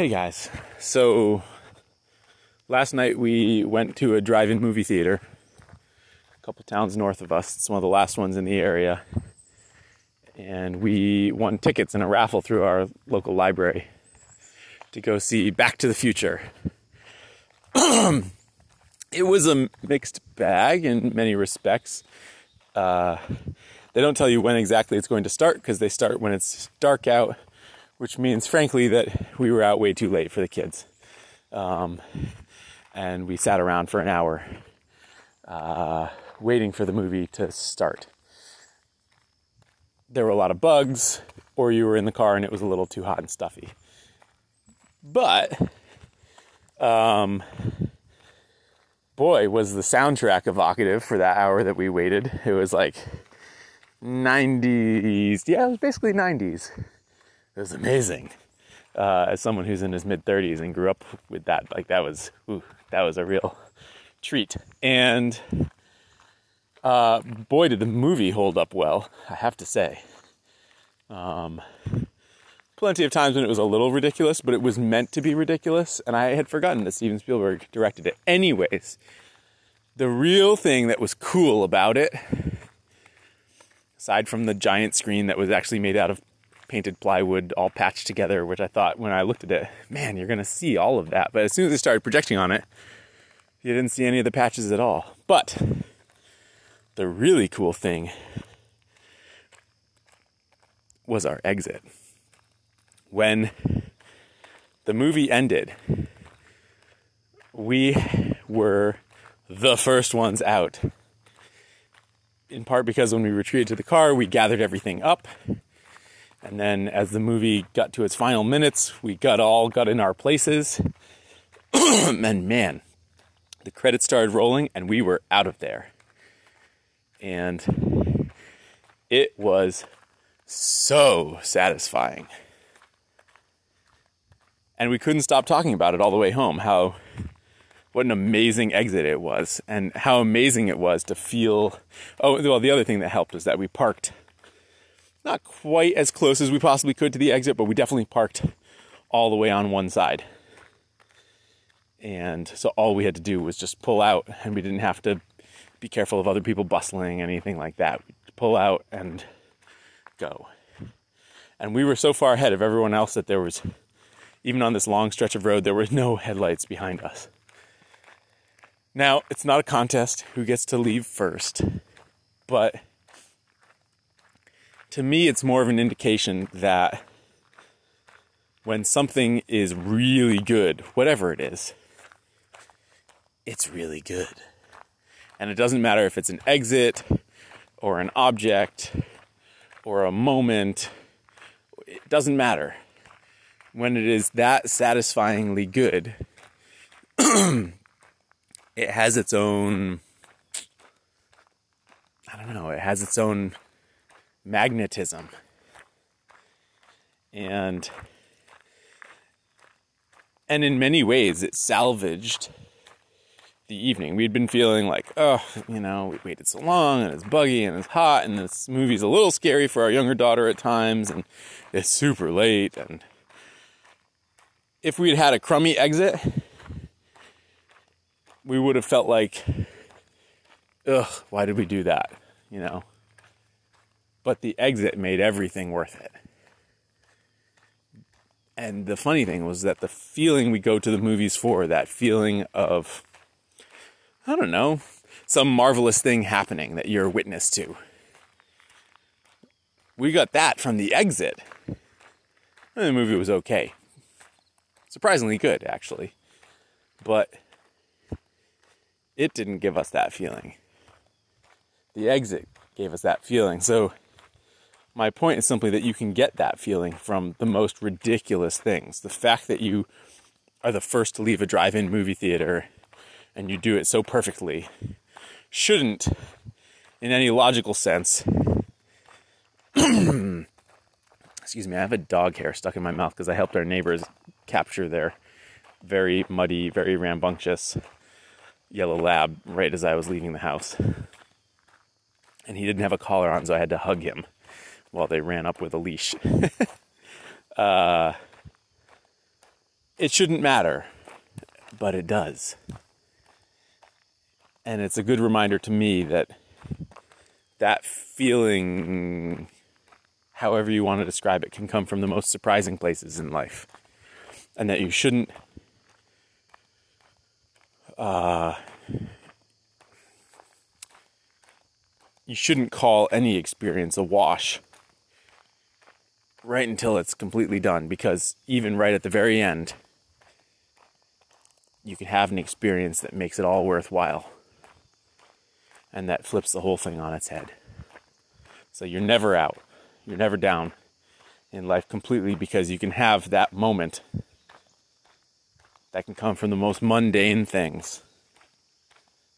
Hey guys. So last night we went to a drive-in movie theater a couple towns north of us. It's one of the last ones in the area. And we won tickets in a raffle through our local library to go see Back to the Future. it was a mixed bag in many respects. Uh, they don't tell you when exactly it's going to start because they start when it's dark out, which means, frankly, that we were out way too late for the kids. Um, and we sat around for an hour uh, waiting for the movie to start. There were a lot of bugs, or you were in the car and it was a little too hot and stuffy. But, um, boy, was the soundtrack evocative for that hour that we waited. It was like 90s. Yeah, it was basically 90s. It was amazing. Uh, as someone who's in his mid 30s and grew up with that, like that was, ooh, that was a real treat. And uh, boy, did the movie hold up well, I have to say. Um, plenty of times when it was a little ridiculous, but it was meant to be ridiculous, and I had forgotten that Steven Spielberg directed it. Anyways, the real thing that was cool about it, aside from the giant screen that was actually made out of painted plywood all patched together, which I thought when I looked at it, man, you're going to see all of that. But as soon as they started projecting on it, you didn't see any of the patches at all. But the really cool thing was our exit. When the movie ended, we were the first ones out. In part because when we retreated to the car, we gathered everything up. And then as the movie got to its final minutes, we got all got in our places. and man, the credits started rolling and we were out of there. And it was so satisfying. And we couldn't stop talking about it all the way home. How, what an amazing exit it was, and how amazing it was to feel. Oh, well, the other thing that helped was that we parked not quite as close as we possibly could to the exit, but we definitely parked all the way on one side. And so all we had to do was just pull out, and we didn't have to be careful of other people bustling, anything like that. We'd pull out and go. And we were so far ahead of everyone else that there was, even on this long stretch of road, there were no headlights behind us. Now, it's not a contest who gets to leave first, but to me, it's more of an indication that when something is really good, whatever it is, it's really good. And it doesn't matter if it's an exit or an object or a moment, it doesn't matter. When it is that satisfyingly good, it has its own, I don't know, it has its own magnetism. And and in many ways it salvaged the evening. We'd been feeling like, oh, you know, we waited so long and it's buggy and it's hot and this movie's a little scary for our younger daughter at times and it's super late and if we'd had a crummy exit, we would have felt like, ugh, why did we do that? You know? But the exit made everything worth it. And the funny thing was that the feeling we go to the movies for, that feeling of, I don't know, some marvelous thing happening that you're witness to. We got that from the exit. And the movie was okay. Surprisingly good, actually. But it didn't give us that feeling. The exit gave us that feeling. So my point is simply that you can get that feeling from the most ridiculous things. The fact that you are the first to leave a drive in movie theater and you do it so perfectly shouldn't, in any logical sense, excuse me, I have a dog hair stuck in my mouth because I helped our neighbors capture their very muddy, very rambunctious yellow lab right as I was leaving the house. And he didn't have a collar on, so I had to hug him while they ran up with a leash. uh, it shouldn't matter, but it does. And it's a good reminder to me that that feeling, however you want to describe it, can come from the most surprising places in life. And that you shouldn't uh, you shouldn't call any experience a wash right until it's completely done because even right at the very end you can have an experience that makes it all worthwhile and that flips the whole thing on its head. So you're never out. You're never down in life completely because you can have that moment that can come from the most mundane things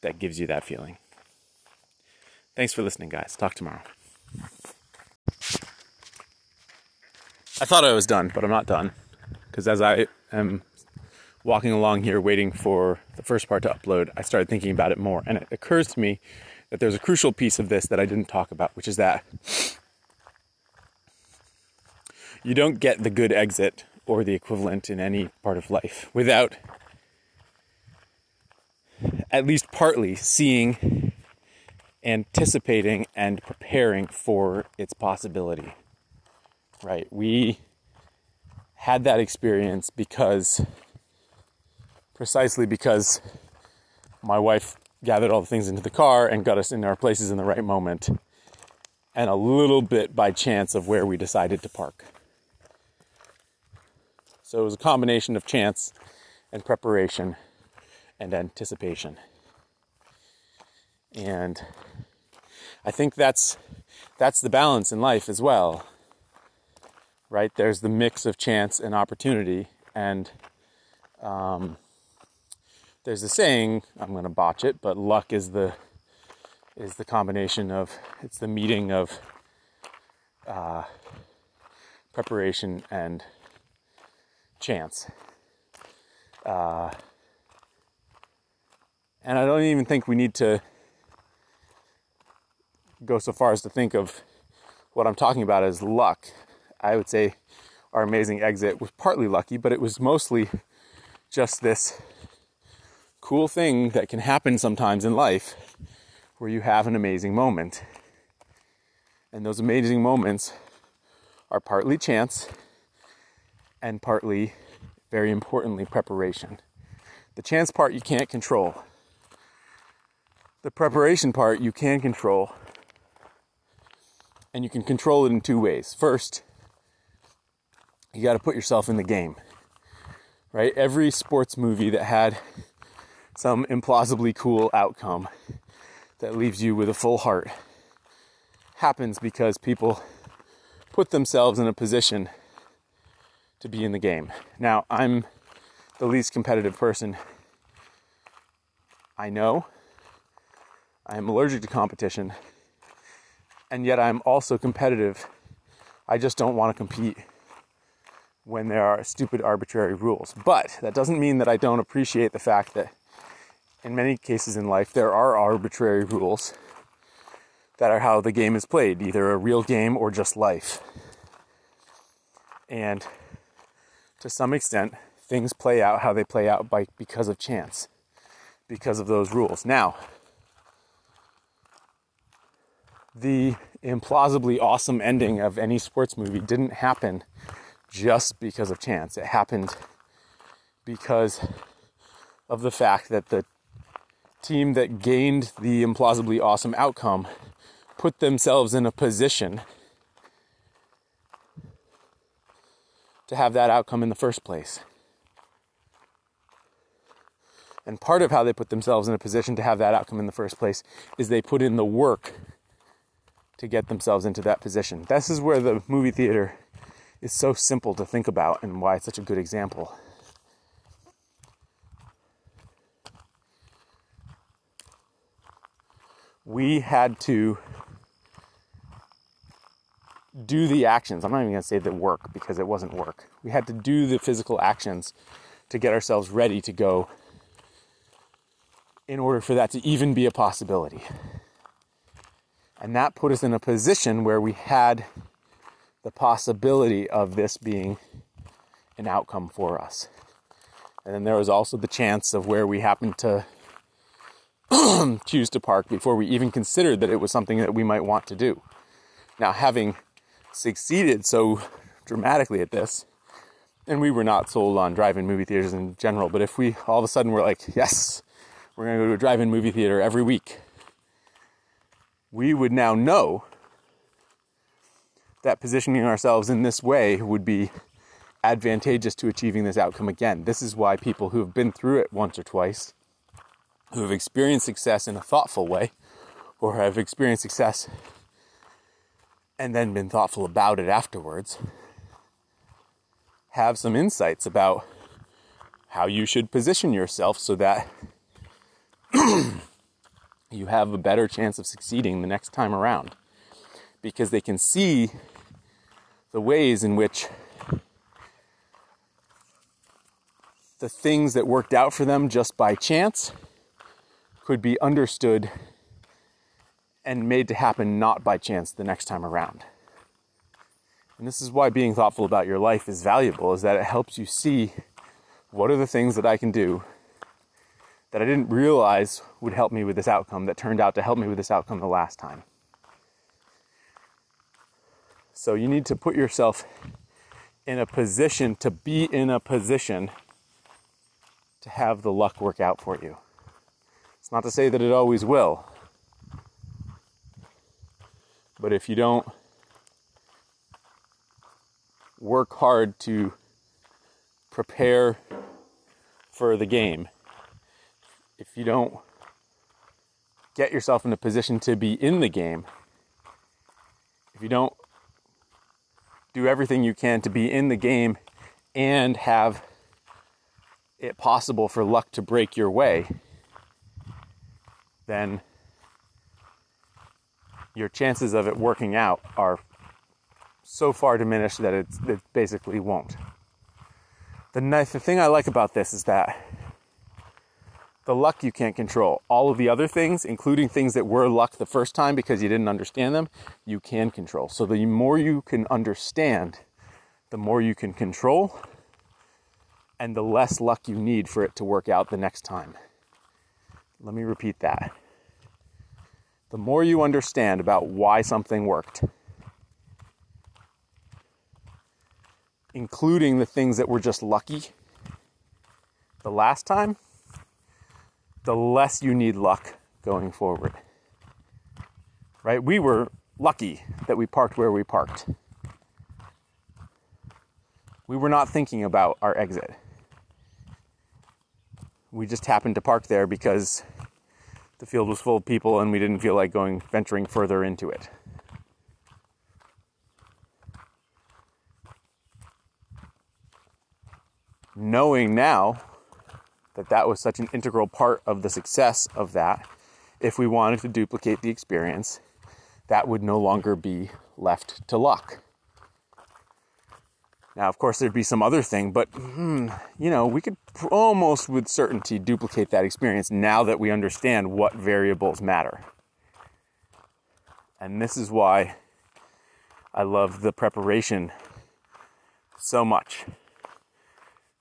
that gives you that feeling. Thanks for listening, guys. Talk tomorrow. I thought I was done, but I'm not done. Because as I am walking along here waiting for the first part to upload, I started thinking about it more. And it occurs to me that there's a crucial piece of this that I didn't talk about, which is that you don't get the good exit or the equivalent in any part of life without at least partly seeing, anticipating, and preparing for its possibility. Right? We had that experience because precisely because my wife gathered all the things into the car and got us in our places in the right moment, and a little bit by chance of where we decided to park. So it was a combination of chance and preparation and anticipation. And I think that's that's the balance in life as well. Right? There's the mix of chance and opportunity and um, there's a saying I'm going to botch it, but luck is the is the combination of it's the meeting of uh, preparation and chance. Uh, and I don't even think we need to go so far as to think of what I'm talking about as luck. I would say our amazing exit was partly lucky, but it was mostly just this cool thing that can happen sometimes in life where you have an amazing moment. And those amazing moments are partly chance and partly, very importantly, preparation. The chance part you can't control. The preparation part you can control. And you can control it in two ways. First, you got to put yourself in the game. Right? Every sports movie that had some implausibly cool outcome that leaves you with a full heart happens because people put themselves in a position to be in the game. Now, I'm the least competitive person I know. I am allergic to competition, and yet I'm also competitive. I just don't want to compete when there are stupid arbitrary rules. But that doesn't mean that I don't appreciate the fact that in many cases in life, there are arbitrary rules that are how the game is played, either a real game or just life. And to some extent, things play out how they play out by because of chance, because of those rules. Now, the implausibly awesome ending of any sports movie didn't happen just because of chance. It happened because of the fact that the team that gained the implausibly awesome outcome put themselves in a position to have that outcome in the first place. And part of how they put themselves in a position to have that outcome in the first place is they put in the work to get themselves into that position. This is where the movie theater is so simple to think about and why it's such a good example. we had to do the actions. I'm not even going to say the work because it wasn't work. We had to do the physical actions to get ourselves ready to go in order for that to even be a possibility. And that put us in a position where we had the possibility of this being an outcome for us. And then there was also the chance of where we happened to choose to park before we even considered that it was something that we might want to do. Now, having succeeded so dramatically at this, and we were not sold on drive-in movie theaters in general, but if we all of a sudden were like, yes, we're going to go to a drive-in movie theater every week, we would now know that positioning ourselves in this way would be advantageous to achieving this outcome again. This is why people who have been through it once or twice, who have experienced success in a thoughtful way, or have experienced success and then been thoughtful about it afterwards, have some insights about how you should position yourself so that you have a better chance of succeeding the next time around. Because they can see the ways in which the things that worked out for them just by chance could be understood and made to happen not by chance the next time around. And this is why being thoughtful about your life is valuable is that it helps you see what are the things that I can do that I didn't realize would help me with this outcome that turned out to help me with this outcome the last time. So you need to put yourself in a position to be in a position to have the luck work out for you. It's not to say that it always will. But if you don't work hard to prepare for the game, if you don't get yourself in a position to be in the game, if you don't do everything you can to be in the game and have it possible for luck to break your way, then your chances of it working out are so far diminished that it basically won't. The, nice, the thing I like about this is that the luck you can't control. All of the other things, including things that were luck the first time because you didn't understand them, you can control. So the more you can understand, the more you can control, and the less luck you need for it to work out the next time. Let me repeat that. The more you understand about why something worked, including the things that were just lucky the last time, the less you need luck going forward. Right? We were lucky that we parked where we parked. We were not thinking about our exit we just happened to park there because the field was full of people and we didn't feel like going venturing further into it. Knowing now that that was such an integral part of the success of that, if we wanted to duplicate the experience, that would no longer be left to luck. Now, of course, there'd be some other thing, but hmm, you know, we could almost with certainty duplicate that experience now that we understand what variables matter. And this is why I love the preparation so much.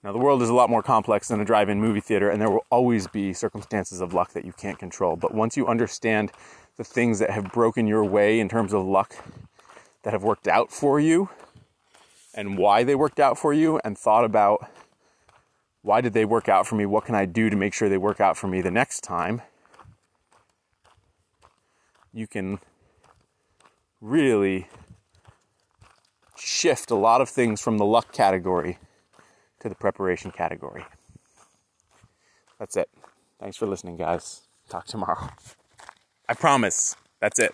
Now, the world is a lot more complex than a drive in movie theater, and there will always be circumstances of luck that you can't control. But once you understand the things that have broken your way in terms of luck that have worked out for you, and why they worked out for you and thought about why did they work out for me? What can I do to make sure they work out for me the next time? You can really shift a lot of things from the luck category to the preparation category. That's it. Thanks for listening, guys. Talk tomorrow. I promise. That's it.